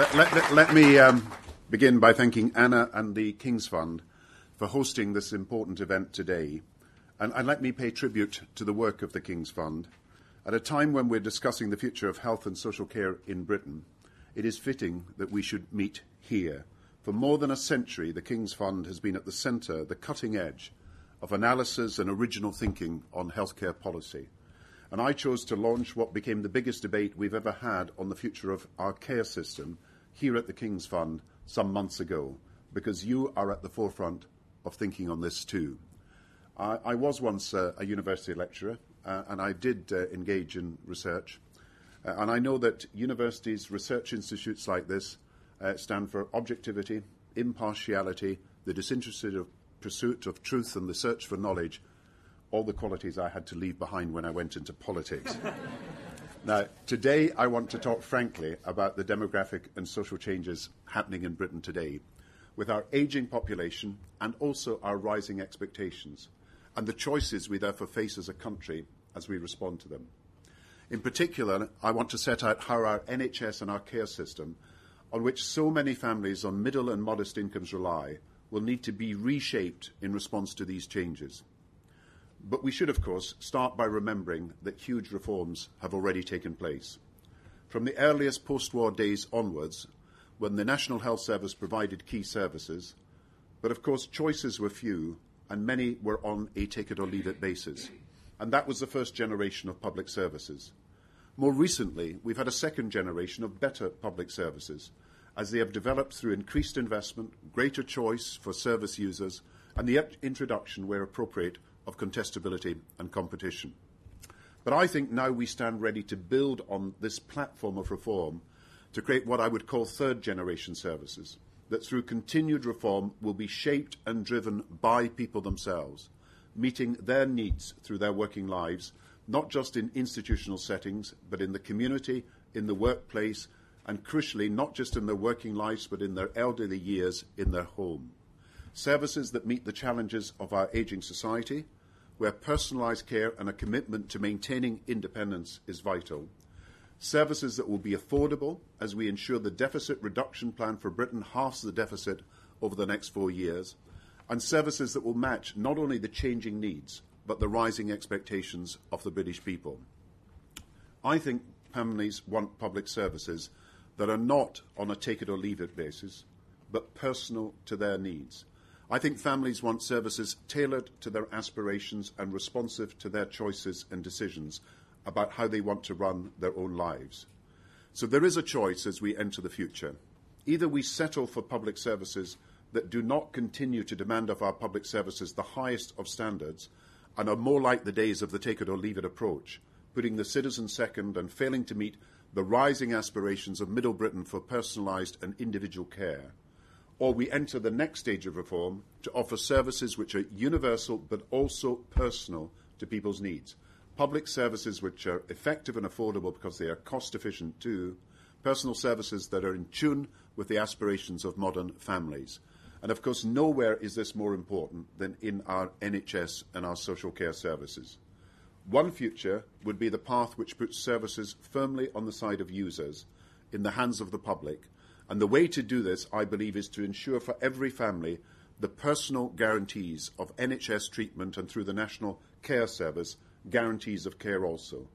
let, let, let, me um, begin by thanking Anna and the King's Fund for hosting this important event today. And, and let me pay tribute to the work of the King's Fund. At a time when we're discussing the future of health and social care in Britain, it is fitting that we should meet here. For more than a century, the King's Fund has been at the centre, the cutting edge, of analysis and original thinking on healthcare policy. And I chose to launch what became the biggest debate we've ever had on the future of our care system here at the King's Fund some months ago, because you are at the forefront of thinking on this too. I, I was once uh, a university lecturer, uh, and I did uh, engage in research. Uh, and I know that universities, research institutes like this, uh, stand for objectivity, impartiality, the disinterested pursuit of truth, and the search for knowledge, all the qualities I had to leave behind when I went into politics. now, today I want to talk frankly about the demographic and social changes happening in Britain today, with our ageing population and also our rising expectations and the choices we therefore face as a country as we respond to them. In particular, I want to set out how our NHS and our care system, on which so many families on middle and modest incomes rely, will need to be reshaped in response to these changes. But we should, of course, start by remembering that huge reforms have already taken place. From the earliest post war days onwards, when the National Health Service provided key services, but of course choices were few and many were on a take it or leave it basis. And that was the first generation of public services. More recently, we've had a second generation of better public services as they have developed through increased investment, greater choice for service users, and the introduction, where appropriate, of contestability and competition. But I think now we stand ready to build on this platform of reform to create what I would call third generation services that through continued reform will be shaped and driven by people themselves, meeting their needs through their working lives, not just in institutional settings, but in the community, in the workplace, and crucially, not just in their working lives, but in their elderly years in their home. Services that meet the challenges of our ageing society, where personalised care and a commitment to maintaining independence is vital services that will be affordable as we ensure the deficit reduction plan for Britain halves the deficit over the next four years, and services that will match not only the changing needs, but the rising expectations of the British people. I think families want public services that are not on a take it or leave it basis, but personal to their needs. I think families want services tailored to their aspirations and responsive to their choices and decisions, about how they want to run their own lives. So there is a choice as we enter the future. Either we settle for public services that do not continue to demand of our public services the highest of standards and are more like the days of the take it or leave it approach, putting the citizen second and failing to meet the rising aspirations of Middle Britain for personalised and individual care. Or we enter the next stage of reform to offer services which are universal but also personal to people's needs public services which are effective and affordable because they are cost efficient too, personal services that are in tune with the aspirations of modern families. And of course, nowhere is this more important than in our NHS and our social care services. One future would be the path which puts services firmly on the side of users, in the hands of the public. And the way to do this, I believe, is to ensure for every family the personal guarantees of NHS treatment and through the National Care Service guarantees of care also.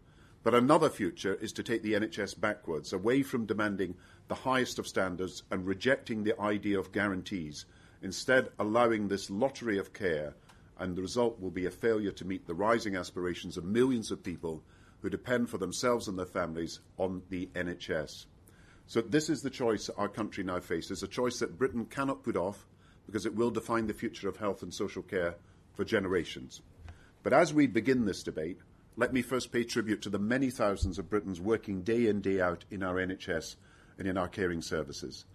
But another future is to take the NHS backwards, away from demanding the highest of standards and rejecting the idea of guarantees, instead allowing this lottery of care, and the result will be a failure to meet the rising aspirations of millions of people who depend for themselves and their families on the NHS. So this is the choice our country now faces, a choice that Britain cannot put off because it will define the future of health and social care for generations. But as we begin this debate, let me first pay tribute to the many thousands of Britons working day in, day out in our NHS and in our caring services.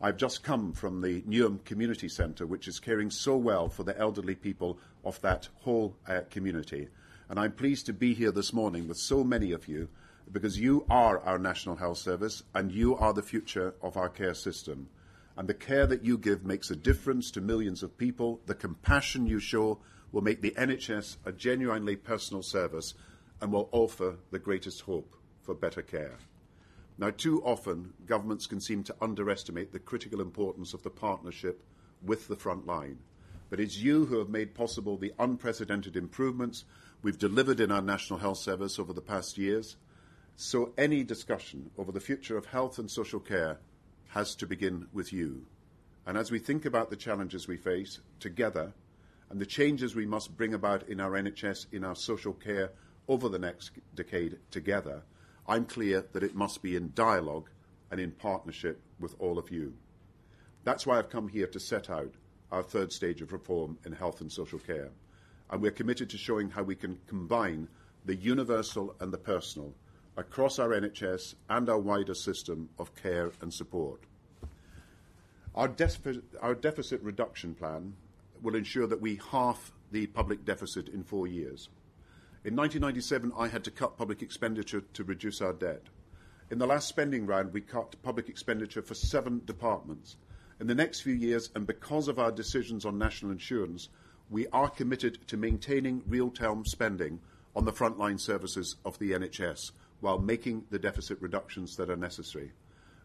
I've just come from the Newham Community Centre, which is caring so well for the elderly people of that whole uh, community. And I'm pleased to be here this morning with so many of you because you are our National Health Service and you are the future of our care system. And the care that you give makes a difference to millions of people. The compassion you show will make the NHS a genuinely personal service and will offer the greatest hope for better care. Now, too often, governments can seem to underestimate the critical importance of the partnership with the front line. But it's you who have made possible the unprecedented improvements we've delivered in our National Health Service over the past years. So, any discussion over the future of health and social care has to begin with you. And as we think about the challenges we face together and the changes we must bring about in our NHS, in our social care over the next decade together, I'm clear that it must be in dialogue and in partnership with all of you. That's why I've come here to set out our third stage of reform in health and social care. And we're committed to showing how we can combine the universal and the personal across our NHS and our wider system of care and support. Our, our deficit reduction plan will ensure that we halve the public deficit in four years. In 1997, I had to cut public expenditure to reduce our debt. In the last spending round, we cut public expenditure for seven departments. In the next few years, and because of our decisions on national insurance, we are committed to maintaining real-term spending on the frontline services of the NHS while making the deficit reductions that are necessary.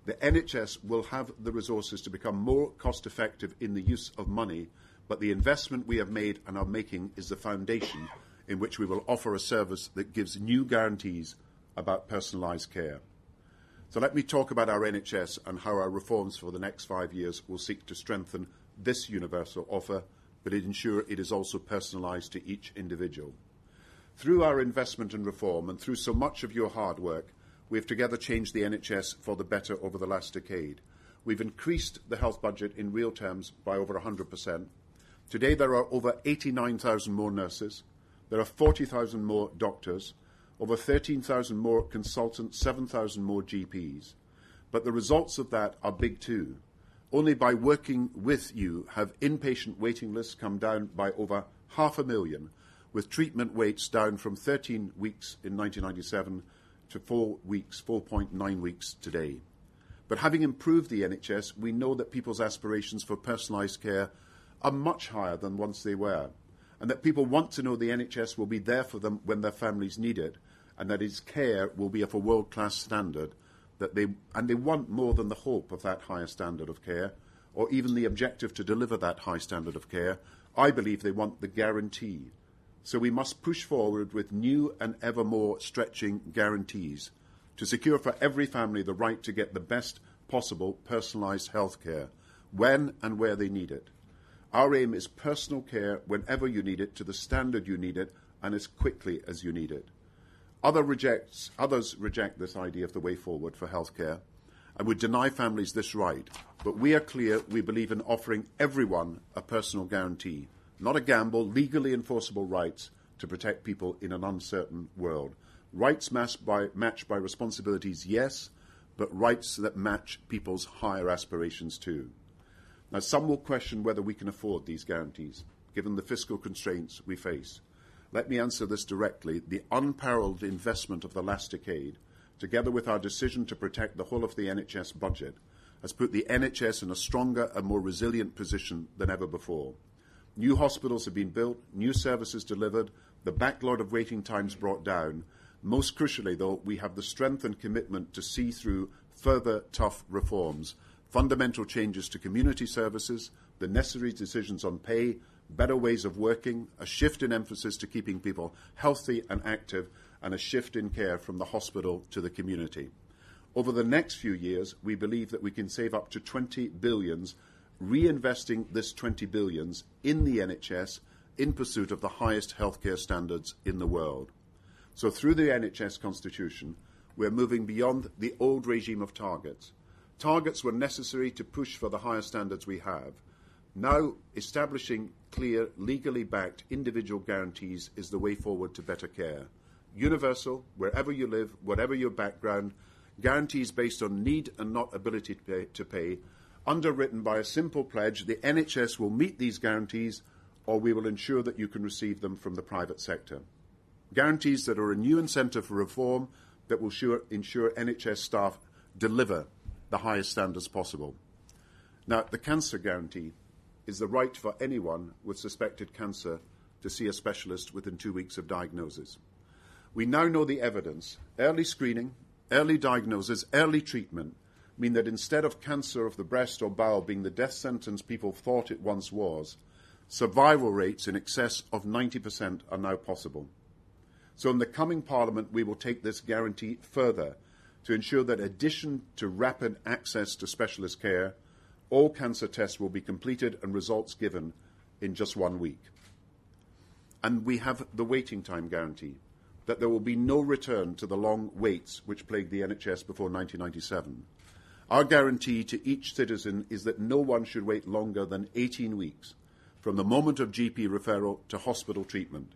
The NHS will have the resources to become more cost effective in the use of money, but the investment we have made and are making is the foundation in which we will offer a service that gives new guarantees about personalised care. So let me talk about our NHS and how our reforms for the next five years will seek to strengthen this universal offer, but ensure it is also personalised to each individual. Through our investment and reform, and through so much of your hard work, we have together changed the NHS for the better over the last decade. We've increased the health budget in real terms by over 100%. Today, there are over 89,000 more nurses, there are 40,000 more doctors, over 13,000 more consultants, 7,000 more GPs. But the results of that are big too. Only by working with you have inpatient waiting lists come down by over half a million with treatment waits down from 13 weeks in 1997 to 4 weeks, 4.9 weeks today. But having improved the NHS, we know that people's aspirations for personalised care are much higher than once they were, and that people want to know the NHS will be there for them when their families need it, and that its care will be of a world class standard. That they, and they want more than the hope of that higher standard of care, or even the objective to deliver that high standard of care. I believe they want the guarantee so we must push forward with new and ever more stretching guarantees to secure for every family the right to get the best possible personalised health care when and where they need it. Our aim is personal care whenever you need it to the standard you need it and as quickly as you need it. Other rejects, others reject this idea of the way forward for healthcare and would deny families this right. But we are clear we believe in offering everyone a personal guarantee not a gamble, legally enforceable rights to protect people in an uncertain world. Rights matched by, matched by responsibilities, yes, but rights that match people's higher aspirations too. Now, some will question whether we can afford these guarantees, given the fiscal constraints we face. Let me answer this directly. The unparalleled investment of the last decade, together with our decision to protect the whole of the NHS budget, has put the NHS in a stronger and more resilient position than ever before. New hospitals have been built, new services delivered, the backlog of waiting times brought down. Most crucially, though, we have the strength and commitment to see through further tough reforms, fundamental changes to community services, the necessary decisions on pay, better ways of working, a shift in emphasis to keeping people healthy and active, and a shift in care from the hospital to the community. Over the next few years, we believe that we can save up to 20 billions reinvesting this 20 billions in the NHS in pursuit of the highest healthcare standards in the world. So through the NHS constitution, we're moving beyond the old regime of targets. Targets were necessary to push for the higher standards we have. Now, establishing clear, legally backed individual guarantees is the way forward to better care. Universal, wherever you live, whatever your background, guarantees based on need and not ability to pay, to pay underwritten by a simple pledge the NHS will meet these guarantees or we will ensure that you can receive them from the private sector. Guarantees that are a new incentive for reform that will sure, ensure NHS staff deliver the highest standards possible. Now, the cancer guarantee is the right for anyone with suspected cancer to see a specialist within two weeks of diagnosis. We now know the evidence. Early screening, early diagnosis, early treatment mean that instead of cancer of the breast or bowel being the death sentence people thought it once was, survival rates in excess of 90% are now possible. So in the coming Parliament, we will take this guarantee further to ensure that in addition to rapid access to specialist care, all cancer tests will be completed and results given in just one week. And we have the waiting time guarantee that there will be no return to the long waits which plagued the NHS before 1997. Our guarantee to each citizen is that no one should wait longer than 18 weeks from the moment of GP referral to hospital treatment.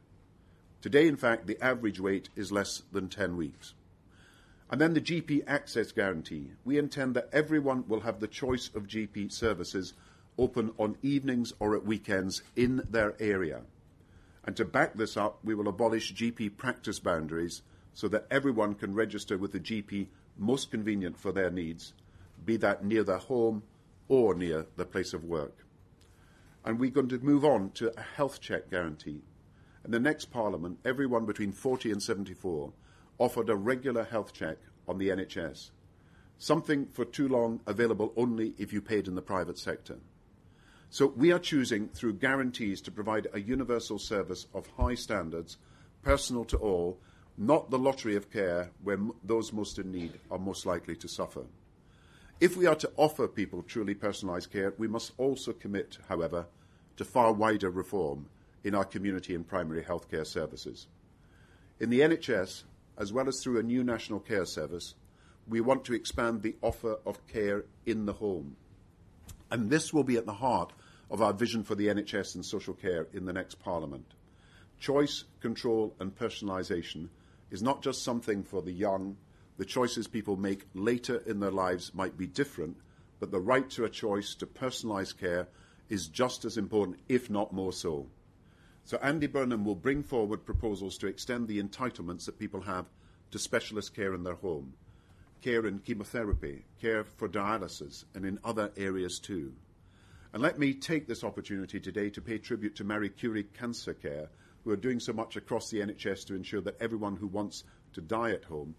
Today, in fact, the average wait is less than 10 weeks. And then the GP access guarantee. We intend that everyone will have the choice of GP services open on evenings or at weekends in their area. And to back this up, we will abolish GP practice boundaries so that everyone can register with the GP most convenient for their needs, be that near their home or near the place of work. And we're going to move on to a health check guarantee. In the next Parliament, everyone between 40 and 74 offered a regular health check on the NHS, something for too long available only if you paid in the private sector. So we are choosing through guarantees to provide a universal service of high standards, personal to all, not the lottery of care where m- those most in need are most likely to suffer. If we are to offer people truly personalised care, we must also commit, however, to far wider reform in our community and primary healthcare services. In the NHS, as well as through a new national care service, we want to expand the offer of care in the home. And this will be at the heart of our vision for the NHS and social care in the next Parliament. Choice, control, and personalisation is not just something for the young. The choices people make later in their lives might be different, but the right to a choice to personalised care is just as important, if not more so. So Andy Burnham will bring forward proposals to extend the entitlements that people have to specialist care in their home care in chemotherapy, care for dialysis, and in other areas too. And let me take this opportunity today to pay tribute to Marie Curie Cancer Care, who are doing so much across the NHS to ensure that everyone who wants to die at home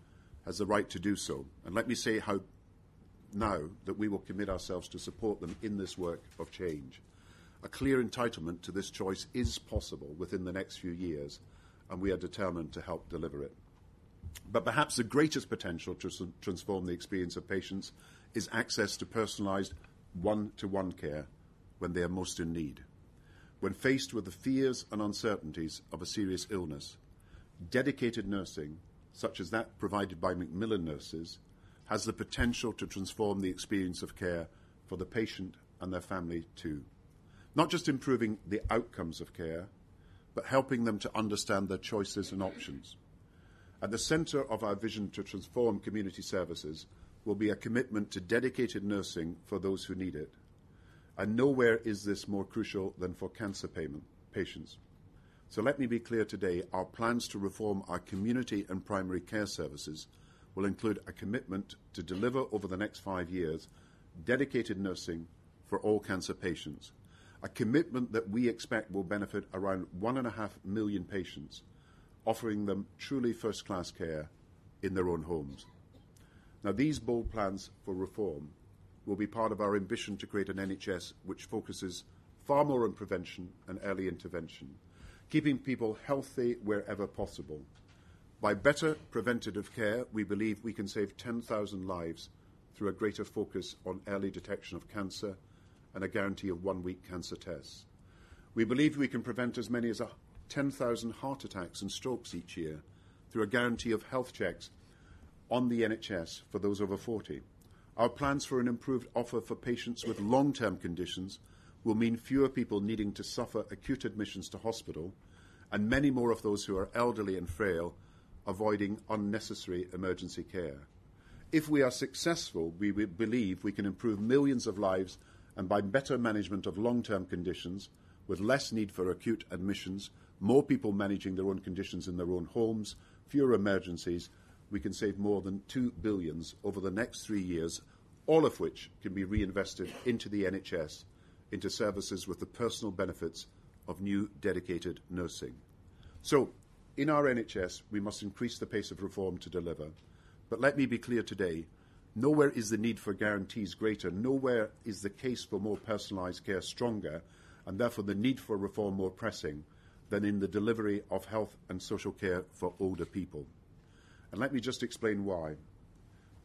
has the right to do so. And let me say how now that we will commit ourselves to support them in this work of change. A clear entitlement to this choice is possible within the next few years, and we are determined to help deliver it. But perhaps the greatest potential to transform the experience of patients is access to personalised one to one care when they are most in need. When faced with the fears and uncertainties of a serious illness, dedicated nursing, such as that provided by Macmillan nurses, has the potential to transform the experience of care for the patient and their family too. Not just improving the outcomes of care, but helping them to understand their choices and options. At the centre of our vision to transform community services will be a commitment to dedicated nursing for those who need it. And nowhere is this more crucial than for cancer patients. So let me be clear today our plans to reform our community and primary care services will include a commitment to deliver over the next five years dedicated nursing for all cancer patients, a commitment that we expect will benefit around one and a half million patients offering them truly first class care in their own homes. Now, these bold plans for reform will be part of our ambition to create an NHS which focuses far more on prevention and early intervention, keeping people healthy wherever possible. By better preventative care, we believe we can save 10,000 lives through a greater focus on early detection of cancer and a guarantee of one week cancer tests. We believe we can prevent as many as 10,000 heart attacks and strokes each year through a guarantee of health checks on the NHS for those over 40. Our plans for an improved offer for patients with long term conditions will mean fewer people needing to suffer acute admissions to hospital and many more of those who are elderly and frail avoiding unnecessary emergency care. If we are successful, we believe we can improve millions of lives and by better management of long term conditions with less need for acute admissions more people managing their own conditions in their own homes, fewer emergencies, we can save more than 2 billions over the next three years, all of which can be reinvested into the NHS, into services with the personal benefits of new dedicated nursing. So, in our NHS, we must increase the pace of reform to deliver, But let me be clear today nowhere is the need for guarantees greater, nowhere is the case for more personalised care stronger, and therefore the need for reform more pressing than in the delivery of health and social care for older people. And let me just explain why.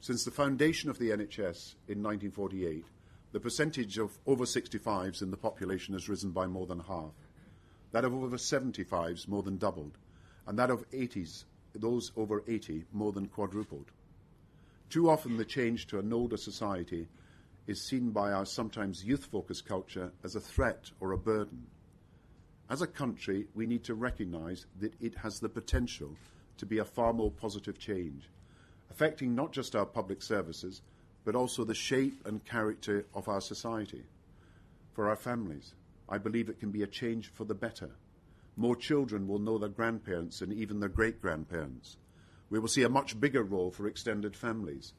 Since the foundation of the NHS in 1948, the percentage of over 65s in the population has risen by more than half. That of over 75s more than doubled, and that of 80s, those over 80, more than quadrupled. Too often, the change to an older society is seen by our sometimes youth focused culture as a threat or a burden. As a country, we need to recognise that it has the potential to be a far more positive change, affecting not just our public services, but also the shape and character of our society. For our families, I believe it can be a change for the better. More children will know their grandparents and even their great grandparents. We will see a much bigger role for extended families.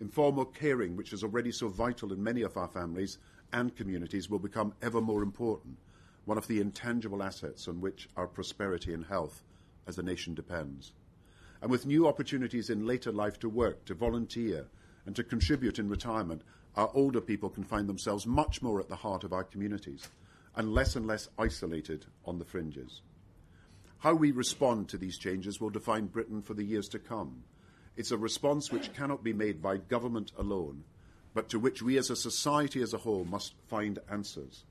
Informal caring, which is already so vital in many of our families and communities, will become ever more important, one of the intangible assets on which our prosperity and health as a nation depends. And with new opportunities in later life to work, to volunteer, and to contribute in retirement, our older people can find themselves much more at the heart of our communities and less and less isolated on the fringes. How we respond to these changes will define Britain for the years to come. It's a response which cannot be made by government alone, but to which we as a society as a whole must find answers.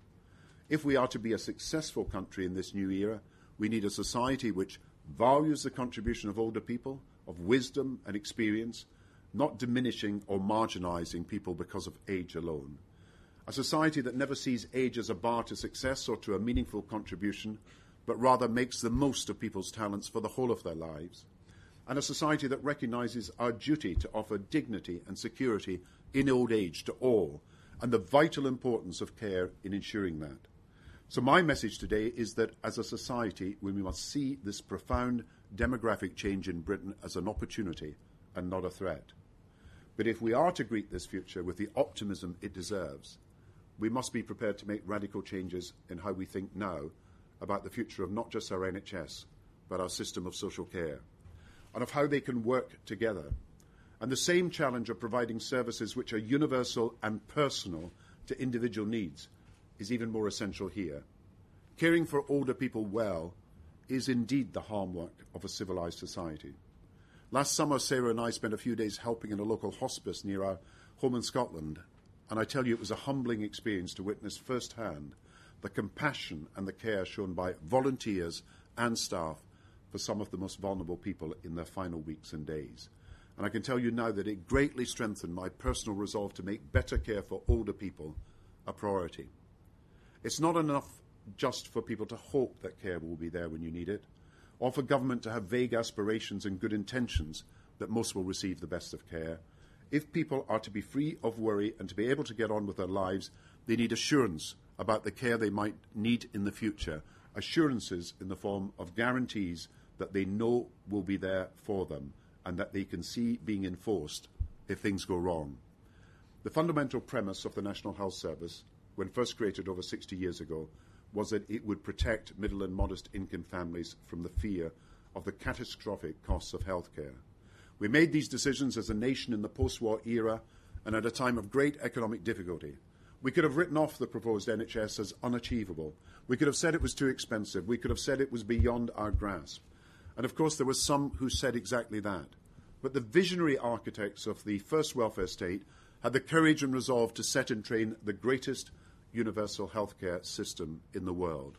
If we are to be a successful country in this new era, we need a society which values the contribution of older people, of wisdom and experience, not diminishing or marginalising people because of age alone. A society that never sees age as a bar to success or to a meaningful contribution, but rather makes the most of people's talents for the whole of their lives. And a society that recognises our duty to offer dignity and security in old age to all, and the vital importance of care in ensuring that. So, my message today is that as a society, we must see this profound demographic change in Britain as an opportunity and not a threat. But if we are to greet this future with the optimism it deserves, we must be prepared to make radical changes in how we think now about the future of not just our NHS, but our system of social care, and of how they can work together. And the same challenge of providing services which are universal and personal to individual needs is even more essential here. Caring for older people well is indeed the hallmark of a civilised society. Last summer, Sarah and I spent a few days helping in a local hospice near our home in Scotland, and I tell you, it was a humbling experience to witness firsthand the compassion and the care shown by volunteers and staff for some of the most vulnerable people in their final weeks and days. And I can tell you now that it greatly strengthened my personal resolve to make better care for older people a priority. It's not enough just for people to hope that care will be there when you need it, or for government to have vague aspirations and good intentions that most will receive the best of care. If people are to be free of worry and to be able to get on with their lives, they need assurance about the care they might need in the future, assurances in the form of guarantees that they know will be there for them and that they can see being enforced if things go wrong. The fundamental premise of the National Health Service, when first created over 60 years ago, was that it would protect middle and modest income families from the fear of the catastrophic costs of healthcare. We made these decisions as a nation in the post war era and at a time of great economic difficulty. We could have written off the proposed NHS as unachievable. We could have said it was too expensive. We could have said it was beyond our grasp. And of course, there were some who said exactly that. But the visionary architects of the first welfare state had the courage and resolve to set in train the greatest universal healthcare system in the world.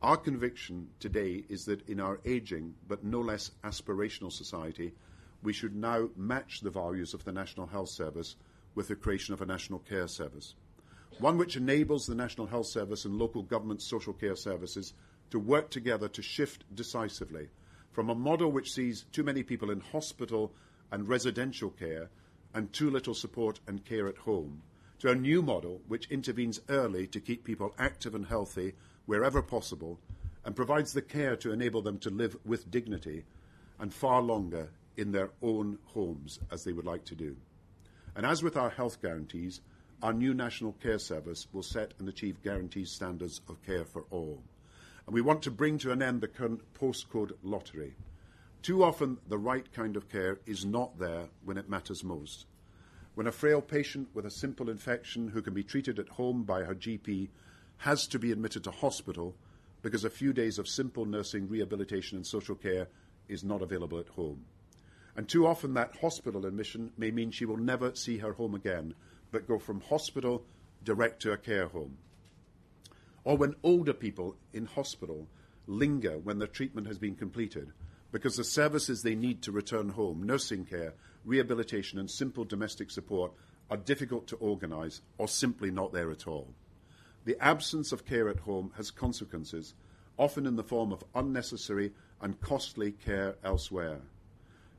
Our conviction today is that in our ageing but no less aspirational society, we should now match the values of the National Health Service with the creation of a National Care Service. One which enables the National Health Service and local government social care services to work together to shift decisively from a model which sees too many people in hospital and residential care and too little support and care at home to a new model which intervenes early to keep people active and healthy wherever possible and provides the care to enable them to live with dignity and far longer in their own homes as they would like to do. And as with our health guarantees, our new National Care Service will set and achieve guaranteed standards of care for all. And we want to bring to an end the current postcode lottery. Too often, the right kind of care is not there when it matters most. When a frail patient with a simple infection who can be treated at home by her GP has to be admitted to hospital because a few days of simple nursing, rehabilitation, and social care is not available at home. And too often, that hospital admission may mean she will never see her home again, but go from hospital direct to a care home. Or when older people in hospital linger when their treatment has been completed because the services they need to return home, nursing care, rehabilitation, and simple domestic support, are difficult to organise or simply not there at all. The absence of care at home has consequences, often in the form of unnecessary and costly care elsewhere.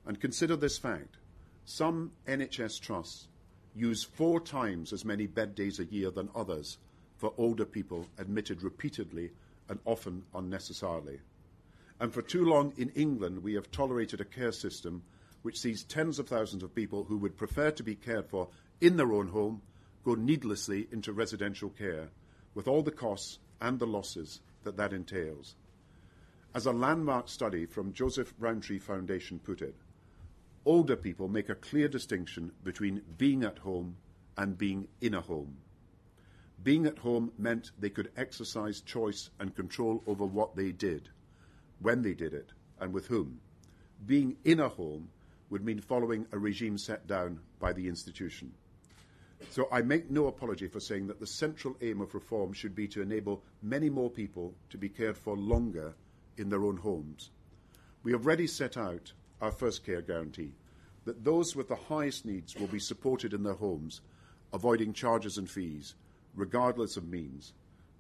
And consider this fact some NHS trusts use four times as many bed days a year than others for older people admitted repeatedly and often unnecessarily. And for too long in England, we have tolerated a care system which sees tens of thousands of people who would prefer to be cared for in their own home go needlessly into residential care, with all the costs and the losses that that entails. As a landmark study from Joseph Rowntree Foundation put it, older people make a clear distinction between being at home and being in a home. Being at home meant they could exercise choice and control over what they did when they did it, and with whom. Being in a home would mean following a regime set down by the institution. So I make no apology for saying that the central aim of reform should be to enable many more people to be cared for longer in their own homes. We have already set out our first care guarantee that those with the highest needs will be supported in their homes, avoiding charges and fees, regardless of means,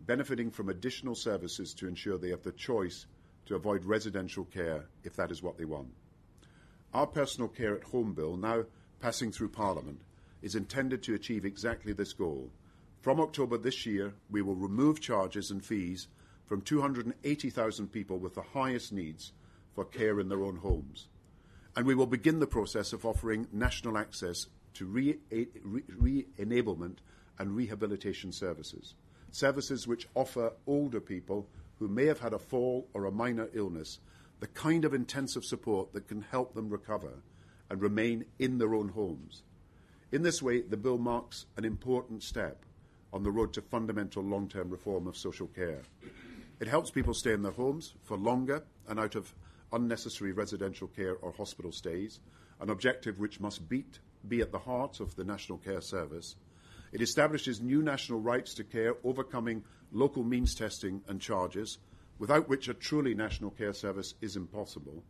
benefiting from additional services to ensure they have the choice to avoid residential care if that is what they want. Our personal care at home bill, now passing through Parliament, is intended to achieve exactly this goal. From October this year, we will remove charges and fees from 280,000 people with the highest needs for care in their own homes. And we will begin the process of offering national access to re eh, enablement and rehabilitation services, services which offer older people who may have had a fall or a minor illness the kind of intensive support that can help them recover and remain in their own homes. In this way, the bill marks an important step on the road to fundamental long term reform of social care. It helps people stay in their homes for longer and out of unnecessary residential care or hospital stays, an objective which must beat, be at the heart of the National Care Service. It establishes new national rights to care, overcoming local means testing and charges, without which a truly national care service is impossible.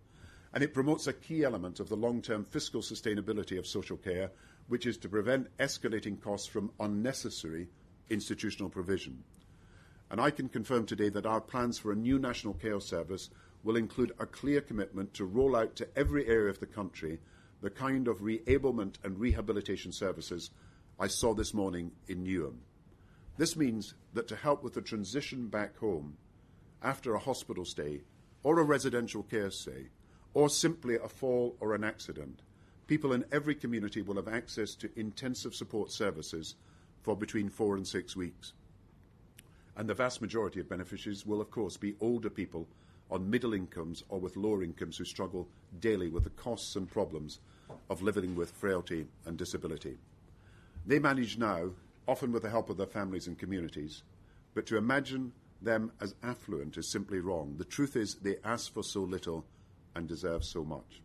And it promotes a key element of the long term fiscal sustainability of social care, which is to prevent escalating costs from unnecessary institutional provision. And I can confirm today that our plans for a new national care service will include a clear commitment to roll out to every area of the country the kind of reablement and rehabilitation services I saw this morning in Newham. This means that to help with the transition back home after a hospital stay or a residential care stay or simply a fall or an accident, people in every community will have access to intensive support services for between four and six weeks. And the vast majority of beneficiaries will, of course, be older people on middle incomes or with lower incomes who struggle daily with the costs and problems of living with frailty and disability. They manage now, often with the help of their families and communities, but to imagine them as affluent is simply wrong. The truth is, they ask for so little and deserve so much.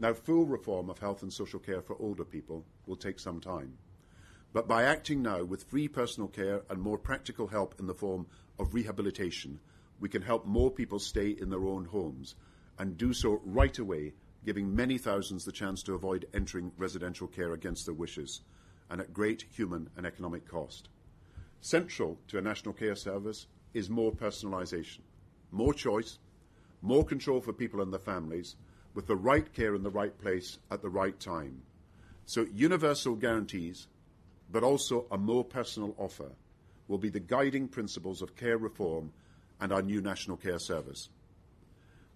Now, full reform of health and social care for older people will take some time. But by acting now with free personal care and more practical help in the form of rehabilitation, we can help more people stay in their own homes and do so right away giving many thousands the chance to avoid entering residential care against their wishes and at great human and economic cost. Central to a national care service is more personalisation, more choice, more control for people and their families, with the right care in the right place at the right time. So, universal guarantees, but also a more personal offer, will be the guiding principles of care reform and our new national care service.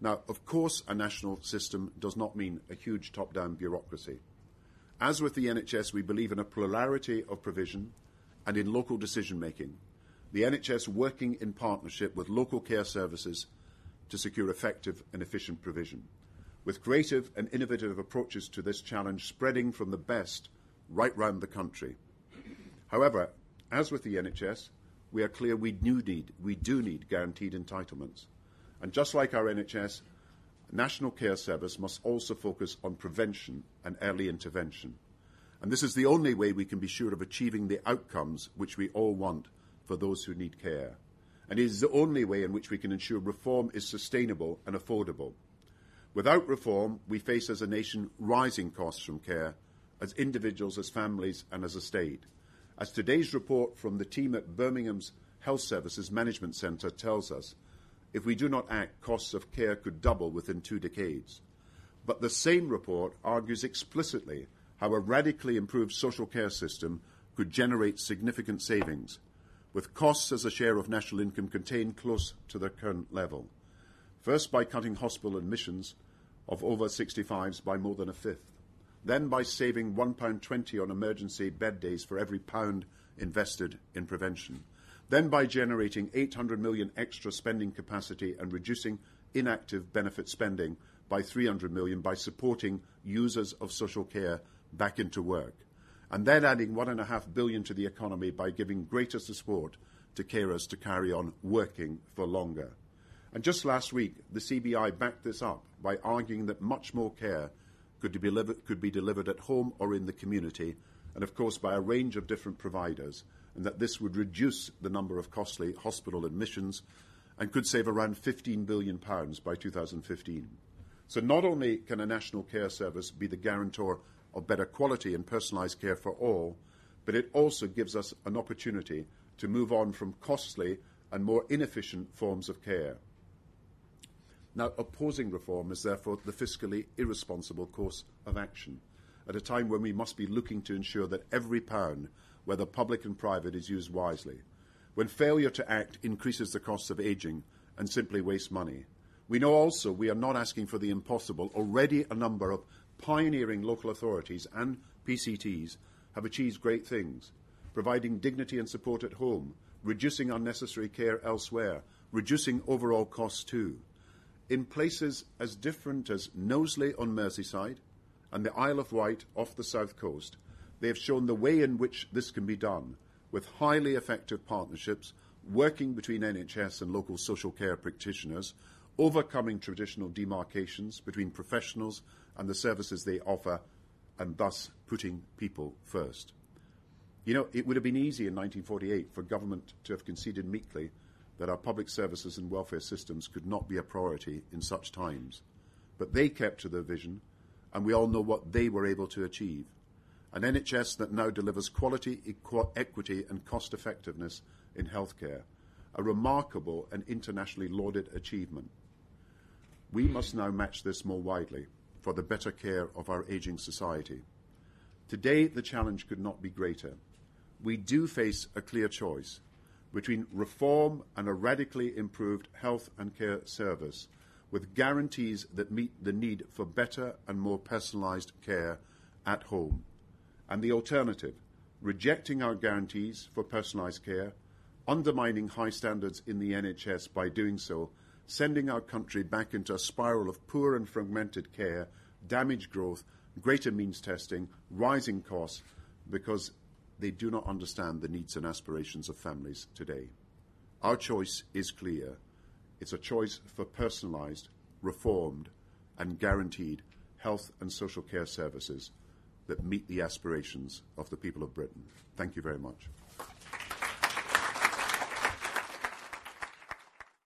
Now, of course, a national system does not mean a huge top down bureaucracy. As with the NHS, we believe in a plurality of provision and in local decision making. The NHS working in partnership with local care services to secure effective and efficient provision, with creative and innovative approaches to this challenge spreading from the best right round the country. However, as with the NHS, we are clear we do need, we do need guaranteed entitlements. And just like our NHS, National Care Service must also focus on prevention and early intervention. And this is the only way we can be sure of achieving the outcomes which we all want for those who need care. And it is the only way in which we can ensure reform is sustainable and affordable. Without reform, we face as a nation rising costs from care, as individuals, as families, and as a state. As today's report from the team at Birmingham's Health Services Management Centre tells us, if we do not act, costs of care could double within two decades. But the same report argues explicitly how a radically improved social care system could generate significant savings, with costs as a share of national income contained close to their current level. First, by cutting hospital admissions of over 65s by more than a fifth. Then, by saving £1.20 on emergency bed days for every pound invested in prevention. Then, by generating 800 million extra spending capacity and reducing inactive benefit spending by 300 million by supporting users of social care back into work, and then adding one and a half billion to the economy by giving greater support to carers to carry on working for longer. And just last week, the CBI backed this up by arguing that much more care could be, delivered, at home or in the community, and of course by a range of different providers, and that this would reduce the number of costly hospital admissions and could save around £15 billion by 2015. So not only can a national care service be the guarantor of better quality and personalised care for all, but it also gives us an opportunity to move on from costly and more inefficient forms of care. Now, opposing reform is therefore the fiscally irresponsible course of action at a time when we must be looking to ensure that every pound, whether public and private, is used wisely. When failure to act increases the costs of ageing and simply wastes money. We know also we are not asking for the impossible. Already a number of pioneering local authorities and PCTs have achieved great things, providing dignity and support at home, reducing unnecessary care elsewhere, reducing overall costs too. In places as different as Knowsley on Merseyside and the Isle of Wight off the south coast, they have shown the way in which this can be done with highly effective partnerships working between NHS and local social care practitioners, overcoming traditional demarcations between professionals and the services they offer, and thus putting people first. You know, it would have been easy in 1948 for government to have conceded meekly that our public services and welfare systems could not be a priority in such times. But they kept to their vision, and we all know what they were able to achieve. An NHS that now delivers quality, equity, and cost effectiveness in healthcare, a remarkable and internationally lauded achievement. We must now match this more widely for the better care of our ageing society. Today, the challenge could not be greater. We do face a clear choice between reform and a radically improved health and care service with guarantees that meet the need for better and more personalised care at home. And the alternative, rejecting our guarantees for personalised care, undermining high standards in the NHS by doing so, sending our country back into a spiral of poor and fragmented care, damaged growth, greater means testing, rising costs, because they do not understand the needs and aspirations of families today. Our choice is clear. It's a choice for personalised, reformed, and guaranteed health and social care services that meet the aspirations of the people of Britain. Thank you very much.